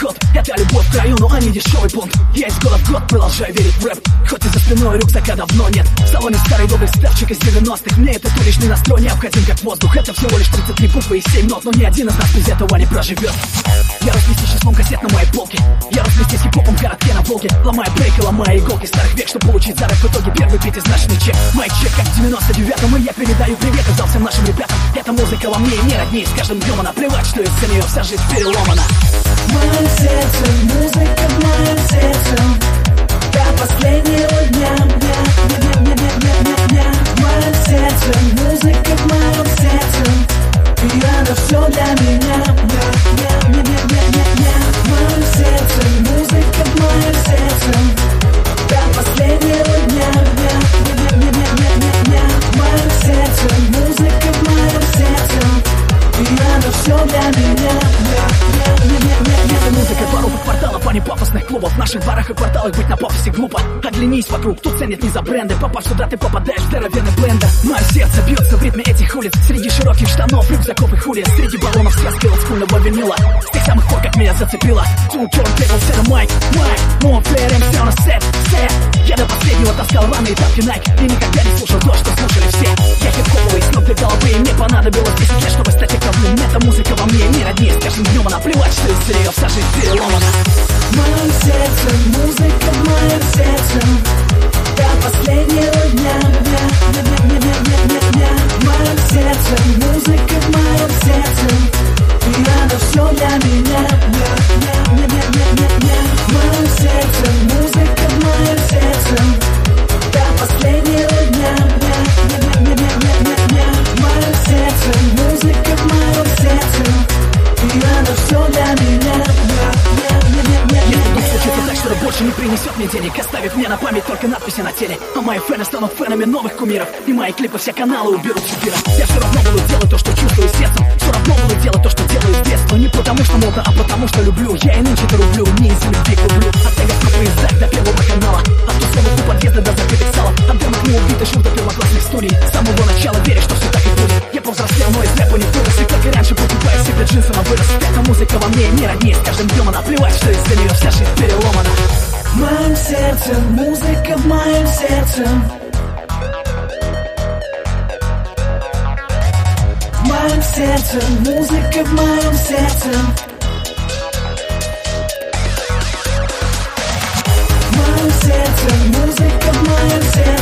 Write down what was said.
ход Это любовь к району, а не дешевый пункт года в год продолжаю верить в рэп. Хоть и за спиной рюкзака давно нет. В салоне старый добрый ставчик из 90-х Мне этот уличный настрой необходим как воздух. Это всего лишь 33 буквы и 7 нот Но ни один из нас без этого не проживет Я разнести числом кассет на моей полке. Я разнести с хип-хопом в городке на Волге Ломая брейки, ломая иголки. Старых век Чтобы получить за рэп в итоге первый пятизначный чек. Мой чек как в 99-м И я передаю привет отдал всем нашим ребятам Эта музыка во мне не родней С каждым днем она плевать, что из-за нее вся жизнь переломана. В моем сердце, музыка в моем сердце До последнего дня, дня, дня, дня, дня, дня, дня, дня. В моем сердце, музыка в моем сердце И она все для меня, дня, дня, дня, дня, дня, она все а клубов В наших дворах и кварталах быть на пафосе глупо. Оглянись вокруг, тут ценят не за бренды. Попав сюда, ты попадаешь в здоровенный блендер. Мое сердце бьется в ритме этих улиц. Среди широких штанов, рюкзаков и хули Среди баллонов сказки олдскульного винила. С тех самых пор, как меня зацепило. Two turntables mic, mic More player and все на сет, сет Я до последнего таскал раны и тапки Nike. И никогда не слушал то, что слушали все. Я хип-хоповый с ног до головы И мне понадобилось 10 лет, чтобы стать таковым Эта музыка во мне С каждым днем она плевать, что нее вся жизнь переломана. В моем сердце, музыка в моем сердце больше не принесет мне денег Оставив мне на память только надписи на теле. А мои фэны станут фэнами новых кумиров И мои клипы все каналы уберут с Я все равно буду делать то, что чувствую сердцем Все равно буду делать то, что делаю с детства. Не потому что модно, а потому что люблю. Я и нынче-то рублю, не из-за любви к рублю От тегов на поездах до первого канала От тусовок у подъезда до закрытых салов От демок не убитых шум до первоклассных студий С самого начала верю, что все так и будет. Я повзрослел, но из рэпа не вырос. И как и раньше покупаю себе джинсы на вырос Эта музыка во мне не роднее С каждым днем она плевать, что из-за нее вся жизнь переломана. В сердце, музыка в моем сердце. В моем сердце, музыка в моем сердце. В моем сердце, музыка в моем сердце.